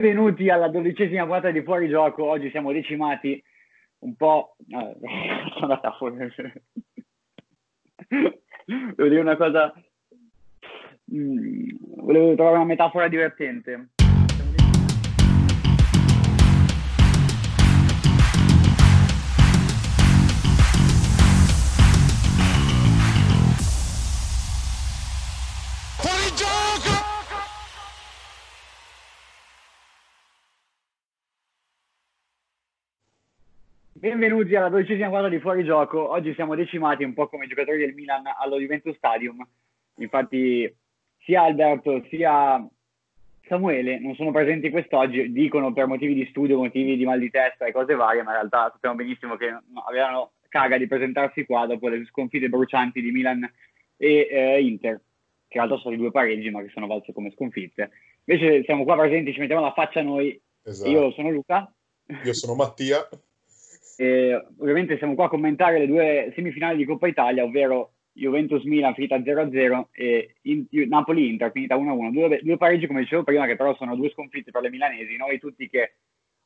Benvenuti alla dodicesima puntata di Fuori Gioco. Oggi siamo decimati un po'. Ah, sono andata fuori. Devo dire una cosa. Mm, volevo trovare una metafora divertente. Benvenuti alla dodicesima puntata di Fuori Gioco. Oggi siamo decimati un po' come i giocatori del Milan allo Juventus Stadium. Infatti, sia Alberto sia Samuele non sono presenti quest'oggi, dicono per motivi di studio, motivi di mal di testa e cose varie, ma in realtà sappiamo benissimo che no, avevano caga di presentarsi qua dopo le sconfitte brucianti di Milan e eh, Inter, che in realtà sono i due pareggi, ma che sono valse come sconfitte. Invece siamo qua presenti, ci mettiamo la faccia noi. Esatto. Io sono Luca. Io sono Mattia. E ovviamente siamo qua a commentare le due semifinali di Coppa Italia, ovvero Juventus-Milan finita 0-0 e in- Napoli-Inter finita 1-1. Due, due pareggi, come dicevo prima, che però sono due sconfitte per le milanesi. Noi tutti che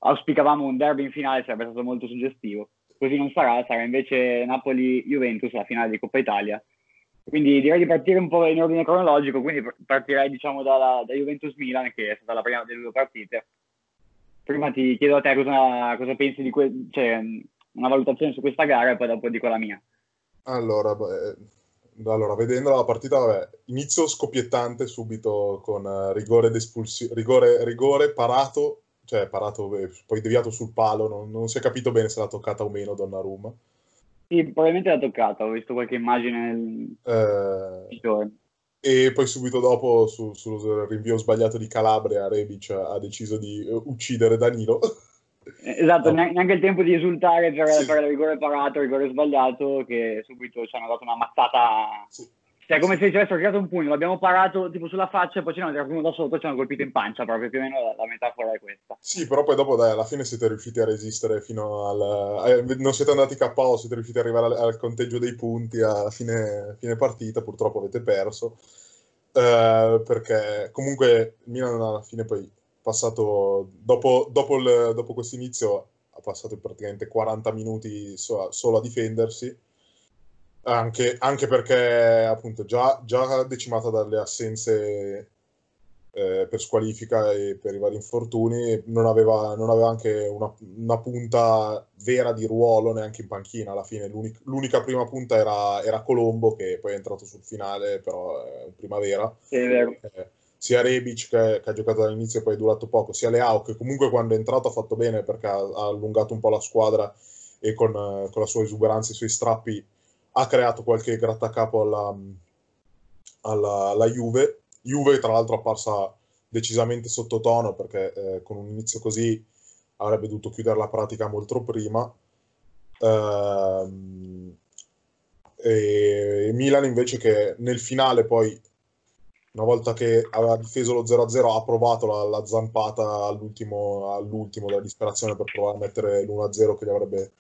auspicavamo un derby in finale sarebbe stato molto suggestivo. Così non sarà, sarà invece Napoli-Juventus la finale di Coppa Italia. Quindi direi di partire un po' in ordine cronologico, quindi partirei diciamo da, da Juventus-Milan, che è stata la prima delle due partite prima ti chiedo a te cosa, cosa pensi di que- cioè, una valutazione su questa gara e poi dopo dico la mia. Allora, beh, allora vedendo la partita, vabbè, inizio scoppiettante subito con eh, rigore rigore, rigore parato, cioè parato, eh, poi deviato sul palo, non, non si è capito bene se l'ha toccata o meno Donnarumma. Sì, probabilmente l'ha toccata, ho visto qualche immagine nel Eh. E poi subito dopo, su- sul rinvio sbagliato di Calabria, Rebic ha deciso di eh, uccidere Danilo. Esatto, No. ne- neanche il tempo di esultare per, Sì. per il rigore parato, il rigore sbagliato, che subito ci hanno dato una mazzata. Sì. Cioè, come se ci avessero tirato un pugno, l'abbiamo parato tipo sulla faccia e poi ci hanno tirato uno da sotto e ci hanno colpito in pancia, proprio più o meno la, la metafora è questa. Sì, però poi dopo, dai, alla fine siete riusciti a resistere fino al... eh, non siete andati KO, siete riusciti ad arrivare al, al conteggio dei punti a fine, fine partita, purtroppo avete perso, Eh, perché comunque il Milan alla fine poi passato, dopo, dopo, dopo questo inizio, ha passato praticamente 40 minuti so- solo a difendersi, anche, anche perché appunto già, già decimata dalle assenze eh, per squalifica e per i vari infortuni, non aveva, non aveva anche una, una punta vera di ruolo neanche in panchina alla fine. L'unic- l'unica prima punta era, era Colombo, che poi è entrato sul finale, però è in primavera. Sì, è vero. Eh, sia Rebic che, che ha giocato dall'inizio e poi è durato poco, sia Leao che comunque quando è entrato ha fatto bene perché ha, ha allungato un po' la squadra e con, con la sua esuberanza e i suoi strappi ha creato qualche grattacapo alla, alla, alla Juve. Juve tra l'altro apparsa decisamente sottotono perché eh, con un inizio così avrebbe dovuto chiudere la pratica molto prima. Ehm, e Milan invece che nel finale poi una volta che aveva difeso lo 0-0 ha provato la, la zampata all'ultimo, all'ultimo della disperazione per provare a mettere l'1-0 che gli avrebbe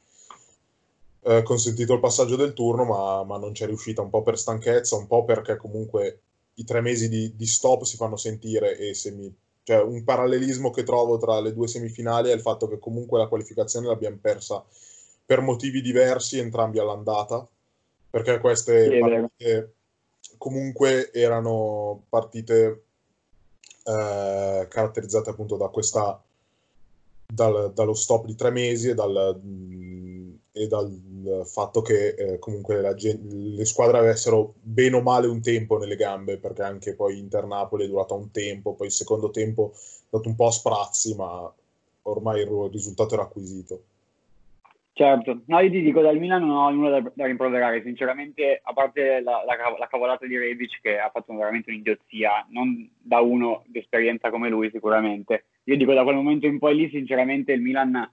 eh, consentito il passaggio del turno ma, ma non c'è riuscita un po' per stanchezza un po' perché comunque i tre mesi di, di stop si fanno sentire e se mi, cioè un parallelismo che trovo tra le due semifinali è il fatto che comunque la qualificazione l'abbiamo persa per motivi diversi entrambi all'andata perché queste Sì, partite comunque erano partite eh, caratterizzate appunto da questa dal- dallo stop di tre mesi e dal, mh, e dal fatto che eh, comunque la gen- le squadre avessero bene o male un tempo nelle gambe, perché anche poi Inter-Napoli è durata un tempo, poi il secondo tempo è dato un po' a sprazzi, ma ormai il il risultato era acquisito. Certo, no, io ti dico, dal Milan non ho nulla da, da rimproverare, sinceramente, a parte la, la, la cavolata di Rebic che ha fatto veramente un'idiozia, non da uno di esperienza come lui sicuramente. Io dico, da quel momento in poi lì, sinceramente, il Milan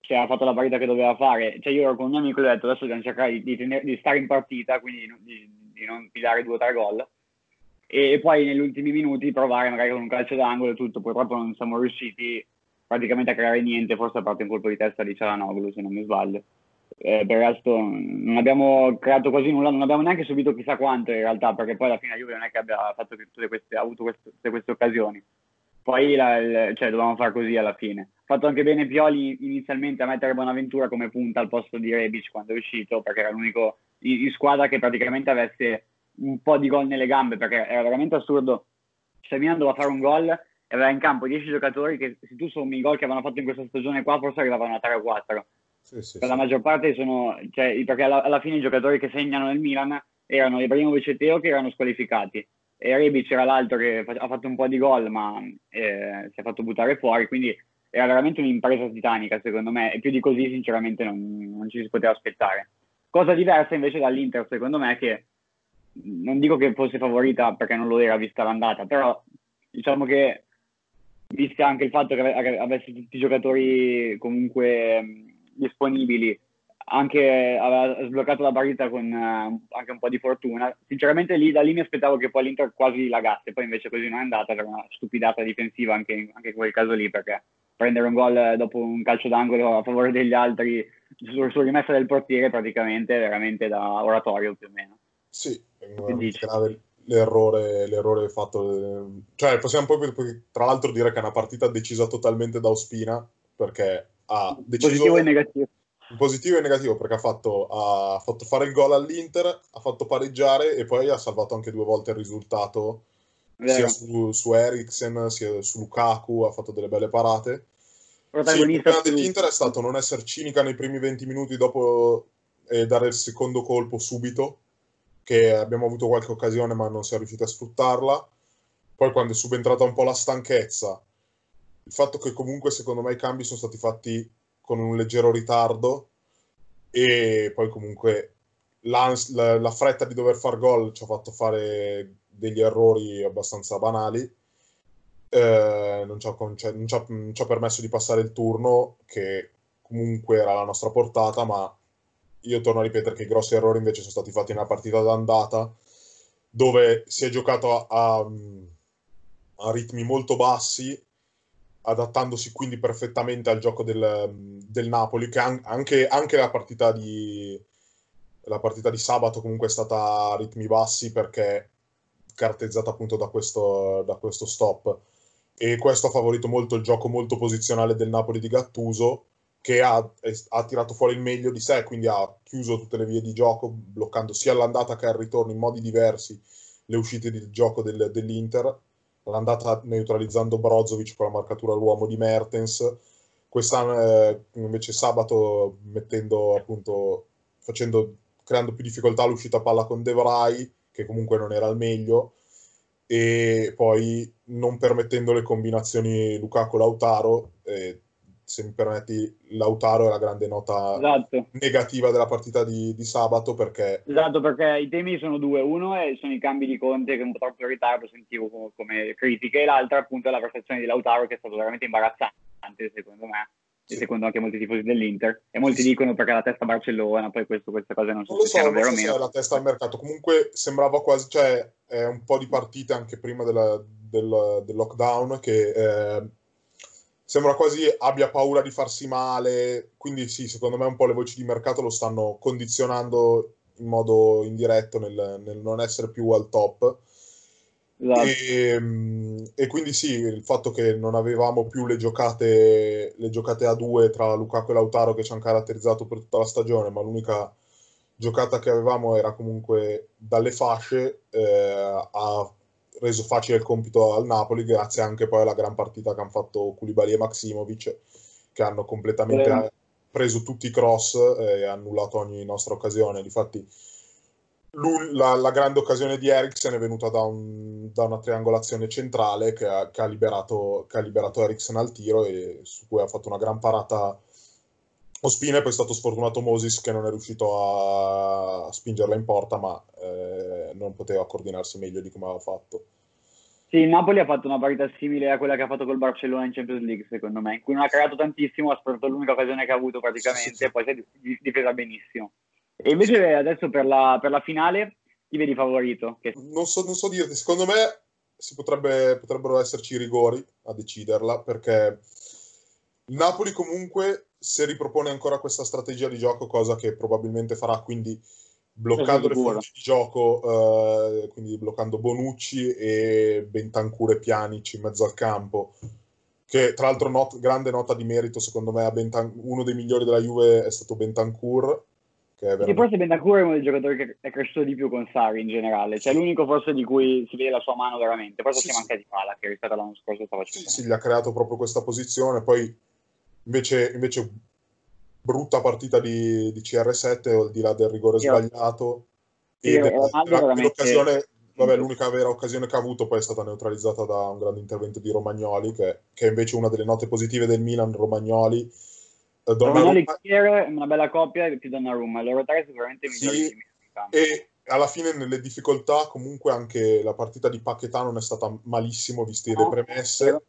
cioè, ha fatto la partita che doveva fare. Cioè, io ero con un amico e ho detto, adesso dobbiamo cercare di, di tener- di stare in partita, quindi di, di- non pilare due o tre gol. E, e poi negli ultimi minuti provare magari con un calcio d'angolo e tutto, purtroppo non siamo riusciti praticamente a creare niente, forse a parte un colpo di testa di Cialanoglu, se non mi sbaglio. Eh, per il resto non abbiamo creato quasi nulla, non abbiamo neanche subito chissà quanto in realtà, perché poi alla fine la Juve non è che abbia queste, avuto queste, queste occasioni. Poi la, il, cioè, dovevamo fare così alla fine. Ha fatto anche bene Pioli inizialmente a mettere Bonaventura come punta al posto di Rebic quando è uscito, perché era l'unico in, in squadra che praticamente avesse un po' di gol nelle gambe, perché era veramente assurdo. Milan doveva fare un gol e aveva in campo 10 giocatori che se tu sommi i gol che avevano fatto in questa stagione qua forse arrivavano a 3 o 4. Sì, sì, per la maggior parte sono, cioè, perché alla, alla, fine i giocatori che segnano nel Milan erano Ibrahimovic e Teo che erano squalificati e Rebic era l'altro che ha fatto un po' di gol ma eh, si è fatto buttare fuori, quindi era veramente un'impresa titanica secondo me e più di così sinceramente non, non ci si poteva aspettare. Cosa diversa invece dall'Inter secondo me che non dico che fosse favorita perché non lo era vista l'andata, però diciamo che vista anche il fatto che avesse tutti i giocatori comunque disponibili anche aveva sbloccato la partita con uh, anche un po' di fortuna. Sinceramente lì, da lì mi aspettavo che poi l'Inter quasi lagasse, poi invece così non è andata, era una stupidata difensiva anche, anche in quel caso lì, perché prendere un gol dopo un calcio d'angolo a favore degli altri su, su rimessa del portiere praticamente veramente da oratorio più o meno. Sì, grave l'errore, l'errore fatto, cioè possiamo poi tra l'altro dire che è una partita decisa totalmente da Ospina, perché ha deciso... Positivo e negativo positivo e negativo perché ha fatto, ha fatto, fare il gol all'Inter, ha fatto pareggiare e poi ha salvato anche due volte il risultato Vero. sia su, su Eriksen sia su Lukaku, ha fatto delle belle parate. Sì, il problema dell'Inter è stato non essere cinica nei primi 20 minuti dopo e dare il secondo colpo subito, che abbiamo avuto qualche occasione ma non si è riusciti a sfruttarla. Poi quando è subentrata un po' la stanchezza, il fatto che comunque secondo me i cambi sono stati fatti con un leggero ritardo e poi comunque la, la, fretta di dover far gol ci ha fatto fare degli errori abbastanza banali. Eh, non, ci ha, cioè, non, ci ha, non, ci ha, permesso di passare il turno che comunque era alla nostra portata, ma io torno a ripetere che i grossi errori invece sono stati fatti nella partita d'andata dove si è giocato a, a, a ritmi molto bassi adattandosi quindi perfettamente al gioco del, del Napoli, che anche, anche la, partita di, la partita di sabato comunque è stata a ritmi bassi perché caratterizzata appunto da questo, da questo stop. E questo ha favorito molto il gioco molto posizionale del Napoli di Gattuso, che ha, ha, tirato fuori il meglio di sé, quindi ha chiuso tutte le vie di gioco, bloccando sia l'andata che il ritorno in modi diversi le uscite di gioco del, dell'Inter l'andata neutralizzando Brozovic con la marcatura all'uomo di Mertens, quest'anno eh, invece sabato mettendo appunto, facendo, creando più difficoltà all'uscita palla con De Vrij, che comunque non era al meglio, e poi non permettendo le combinazioni Lukaku-Lautaro, eh, se mi permetti, Lautaro è la grande nota esatto. negativa della partita di, di, sabato perché... Esatto, perché i temi sono due. Uno è, sono i cambi di Conte che un po' troppo in ritardo sentivo come, come critiche e l'altra appunto è la prestazione di Lautaro che è stato veramente imbarazzante secondo me sì. secondo anche molti tifosi dell'Inter e molti sì. dicono perché la testa Barcellona poi questo, queste cose non non so, non so se è la testa al mercato comunque sembrava quasi cioè è un po' di partite anche prima della, del, del lockdown che eh, sembra quasi abbia paura di farsi male, quindi sì, secondo me un po' le voci di mercato lo stanno condizionando in modo indiretto nel, nel non essere più al top. Esatto. E, e, quindi sì, il fatto che non avevamo più le giocate, le giocate a due tra Lukaku e Lautaro che ci hanno caratterizzato per tutta la stagione, ma l'unica giocata che avevamo era comunque dalle fasce, eh, ha reso facile il compito al Napoli grazie anche poi alla gran partita che hanno fatto Koulibaly e Maximovic che hanno completamente eh. preso tutti i cross e annullato ogni nostra occasione. Difatti la, la, grande occasione di Eriksen è venuta da, un, da una triangolazione centrale che ha, che, ha liberato, che ha liberato Eriksen al tiro e su cui ha fatto una gran parata Ospina e poi è stato sfortunato Moses che non è riuscito a spingerla in porta, ma eh, non poteva coordinarsi meglio di come aveva fatto. Sì, il Napoli ha fatto una partita simile a quella che ha fatto col Barcellona in Champions League, secondo me, in cui non ha creato tantissimo, ha sprecato l'unica occasione che ha avuto praticamente, sì, sì. e poi si è difesa benissimo. E invece adesso per la, per la finale chi vedi favorito? Che... Non, so, non so dirti, secondo me potrebbe, potrebbero esserci i rigori a deciderla, perché il Napoli comunque se ripropone ancora questa strategia di gioco, cosa che probabilmente farà, quindi bloccando le fonti di gioco, eh, quindi bloccando Bonucci e Bentancur e Pjanic in mezzo al campo, che tra l'altro not- grande nota di merito secondo me a Bentan- uno dei migliori della Juve è stato Bentancur. Che è veramente... forse Bentancur è uno dei giocatori che è cresciuto di più con Sari in generale, cioè l'unico forse di cui si vede la sua mano veramente, poi sì, si sì. manca di pala che rispetto all'anno scorso stava facendo. Sì, sì, gli ha creato proprio questa posizione, poi invece, invece brutta partita di, di, CR7 al di là del rigore Io. sbagliato. Sì, e l'occasione vabbè, l'unica vera occasione che ha avuto poi è stata neutralizzata da un grande intervento di Romagnoli che, che è invece una delle note positive del Milan Romagnoli. Eh, Romagnoli Kier una bella coppia più Donnarumma. Loro tre sicuramente sì, e alla fine nelle difficoltà comunque anche la partita di Paquetà non è stata malissimo viste no, le premesse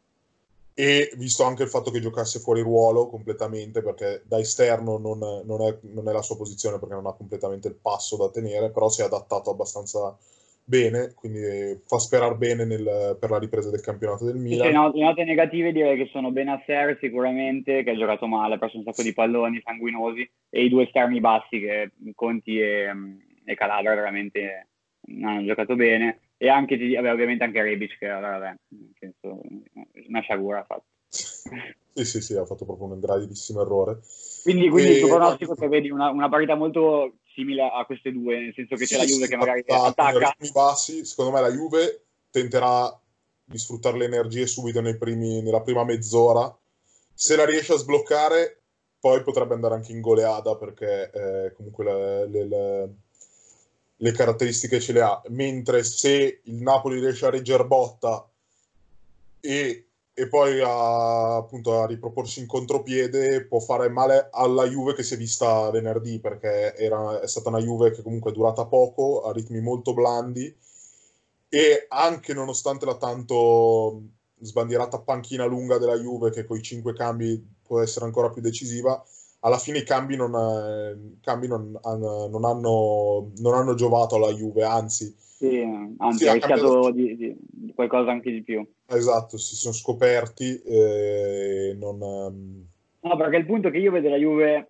e visto anche il fatto che giocasse fuori ruolo completamente perché da esterno non, non, è, non, è, la sua posizione perché non ha completamente il passo da tenere però si è adattato abbastanza bene quindi fa sperare bene nel, per la ripresa del campionato del Milan. sì, no, le note negative direi che sono Benasser sicuramente che ha giocato male ha perso un sacco di palloni sanguinosi e i due esterni bassi che Conti e, e Calabria veramente non hanno giocato bene e anche vabbè, ovviamente anche Rebic che vabbè, penso, una sciagura ha fatto. sì, sì, sì, ha fatto proprio un gravissimo errore. Quindi, quindi e... il tuo pronostico che vedi una, una, parità molto simile a queste due, nel senso che sì, c'è la Juve sì, che magari attacca. Bassi, secondo me la Juve tenterà di sfruttare le energie subito primi, nella prima mezz'ora. Se la riesce a sbloccare, poi potrebbe andare anche in goleada perché eh, comunque le, le, le le caratteristiche ce le ha, mentre se il Napoli riesce a reggere botta e, e poi a, appunto, a riproporsi in contropiede può fare male alla Juve che si è vista venerdì perché era, è stata una Juve che comunque è durata poco, a ritmi molto blandi e anche nonostante la tanto sbandierata panchina lunga della Juve che con i cinque cambi può essere ancora più decisiva, alla fine i cambi non, eh, cambi non, non, hanno, non hanno, giovato alla Juve, anzi. Sì, anzi, sì, ha rischiato di, di, di, qualcosa anche di più. Esatto, si sono scoperti. Eh, non, ehm, No, perché il punto è che io vedo la Juve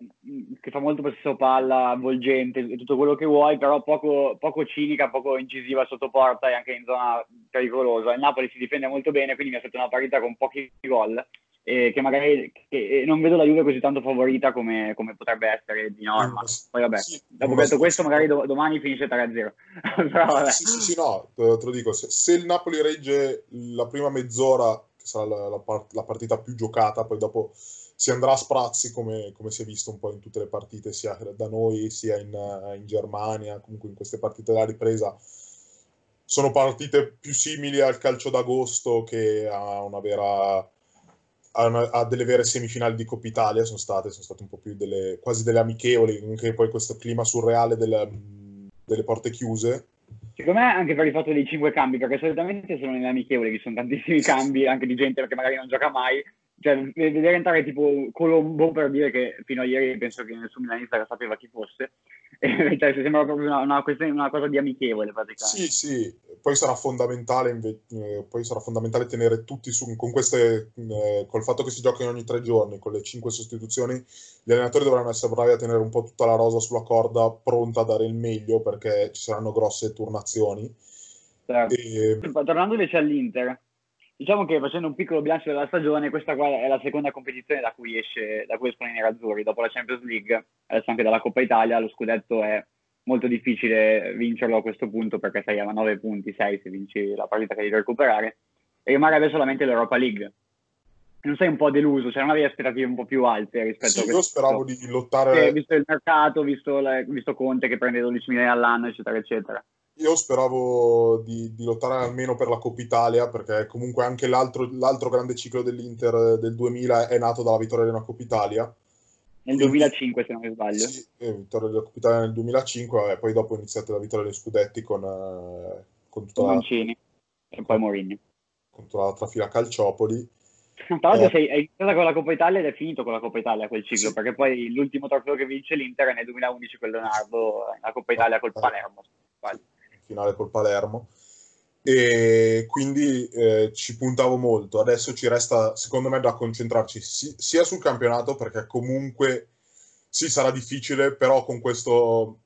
che fa molto possesso palla, avvolgente tutto quello che vuoi, però poco, poco, cinica, poco incisiva sotto porta e anche in zona pericolosa. Il Napoli si difende molto bene, quindi mi ha fatto una partita con pochi gol e che magari che non vedo la Juve così tanto favorita come, come potrebbe essere di norma. Poi vabbè, sì, dopo detto questo magari do, domani finisce 3-0. Però. Sì, sì, sì, no, te, te lo dico, se, se, il Napoli regge la prima mezz'ora, che sarà la, la, part, la, partita più giocata, poi dopo si andrà a sprazzi come, come, si è visto un po' in tutte le partite, sia da noi sia in, in Germania, comunque in queste partite della ripresa sono partite più simili al calcio d'agosto che a una vera a, una, a, delle vere semifinali di Coppa Italia sono state, sono state un po' più delle, quasi delle amichevoli, anche poi questo clima surreale delle, delle porte chiuse. Secondo me anche per il fatto dei cinque cambi, perché solitamente sono nelle amichevoli, ci sono tantissimi cambi anche di gente che magari non gioca mai, cioè, vedere entrare tipo Colombo per dire che fino a ieri penso che nessun milanista sapeva chi fosse, cioè, sembra proprio una, una, una, cosa di amichevole praticamente. Sì, sì, poi sarà fondamentale, eh, poi sarà fondamentale tenere tutti su, con queste, eh, col fatto che si giochino ogni tre giorni, con le cinque sostituzioni, gli allenatori dovranno essere bravi a tenere un po' tutta la rosa sulla corda, pronta a dare il meglio perché ci saranno grosse turnazioni. Certo. E... Tornando invece all'Inter, Diciamo che facendo un piccolo bilancio della stagione, questa qua è la seconda competizione da cui, esce, da cui escono i nerazzurri. Dopo la Champions League, adesso anche dalla Coppa Italia, lo scudetto è molto difficile vincerlo a questo punto perché sei a 9 punti, 6 se vinci la partita che devi recuperare. E rimarrebbe solamente l'Europa League. Non sei un po' deluso, cioè non avevi aspettative un po' più alte rispetto sì, a questo. Io speravo di lottare. Sì, visto il mercato, visto, le, visto Conte che prende 12 milioni all'anno, eccetera, eccetera. Io speravo di, di, lottare almeno per la Coppa Italia, perché comunque anche l'altro, l'altro, grande ciclo dell'Inter del 2000 è nato dalla vittoria della Coppa Italia. Nel 2005, se non mi sbaglio. Sì, eh, vittoria della Coppa Italia nel 2005, e poi dopo è iniziata la vittoria degli Scudetti con, eh, con tutta Mancini la, e poi Mourinho. Con tutta l'altra fila Calciopoli. Tra l'altro eh, sei, è iniziata con la Coppa Italia ed è finito con la Coppa Italia quel ciclo, sì. perché poi l'ultimo trofeo che vince l'Inter è nel 2011 con Leonardo, la Coppa Italia col Palermo. Sbaglio finale col Palermo e quindi eh, ci puntavo molto. Adesso ci resta, secondo me, da concentrarci si, sia sul campionato, perché comunque sì, sarà difficile, però con questo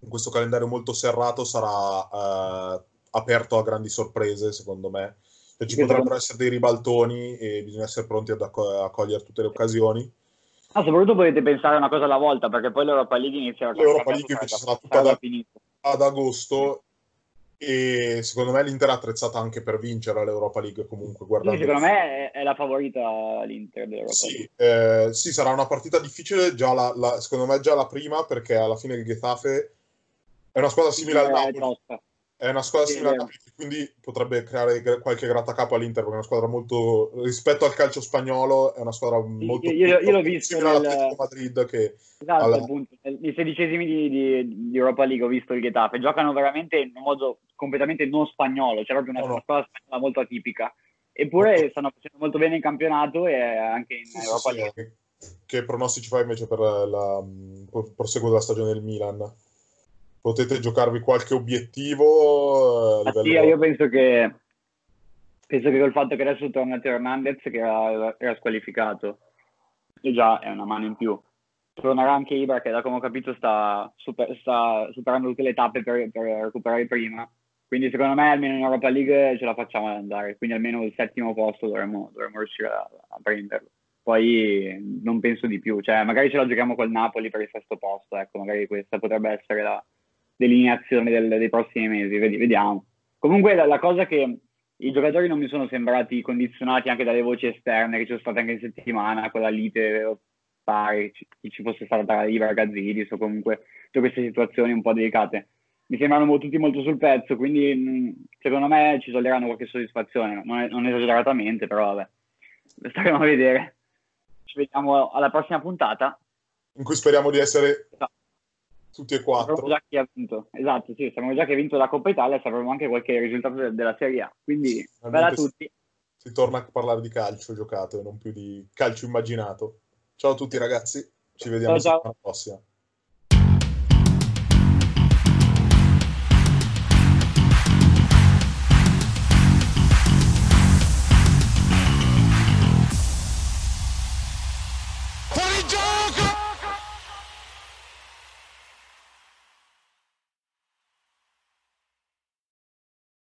in questo calendario molto serrato sarà eh, aperto a grandi sorprese, secondo me. Cioè, ci potrebbero essere dei ribaltoni e bisogna essere pronti ad acco- a cogliere tutte le occasioni. Ah, soprattutto potete pensare una cosa alla volta, perché poi l'Europa League inizia L'Europa League invece sarà tutta ad, ad agosto e secondo me l'Inter è attrezzata anche per vincere l'Europa League comunque guardando sì, secondo me è, la favorita l'Inter dell'Europa sì, eh, sì, sarà una partita difficile già la, la, secondo me già la prima perché alla fine il Getafe è una squadra simile sì, al Napoli è una squadra simile al Napoli quindi potrebbe creare qualche grattacapo all'Inter perché è una squadra molto rispetto al calcio spagnolo è una squadra molto io, io, io l'ho visto nel... Madrid che esatto, alla... appunto, nei sedicesimi di, di, di, Europa League ho visto il Getafe giocano veramente in un modo completamente non spagnolo c'è proprio una, no, no. squadra spagnola molto atipica eppure no. stanno facendo molto bene in campionato e anche in sì, Europa sì, League sì. che pronostici fai invece per la, il proseguo della stagione del Milan? Potete giocarvi qualche obiettivo? Eh, sì, io penso che penso che col fatto che adesso torna Teo Hernandez che era, era, squalificato. E già è una mano in più. Tornerà anche Ibra che da come ho capito sta, super, sta superando tutte le tappe per, per, recuperare prima. Quindi secondo me almeno in Europa League ce la facciamo ad andare. Quindi almeno il settimo posto dovremmo, dovremmo riuscire a, a, prenderlo. Poi non penso di più. Cioè magari ce la giochiamo col Napoli per il sesto posto ecco magari questa potrebbe essere la, delineazione del, dei prossimi mesi, vediamo. Comunque la, la, cosa che i giocatori non mi sono sembrati condizionati anche dalle voci esterne che ci sono state anche in settimana, quella lite pare ci, ci fosse stata tra Ivar Gazzidis o comunque tutte queste situazioni un po' delicate. Mi sembrano tutti molto sul pezzo, quindi secondo me ci toglieranno qualche soddisfazione, non, è, non esageratamente, però vabbè, staremo a vedere. Ci vediamo alla prossima puntata. In cui speriamo di essere tutti e quattro. Sappiamo già chi ha vinto. Esatto, sì, sappiamo già che ha vinto la Coppa Italia e sapremo anche qualche risultato de- della Serie A. Quindi, bella a tutti. Si, si, torna a parlare di calcio giocato e non più di calcio immaginato. Ciao a tutti ragazzi, ci vediamo ciao, ciao. la prossima.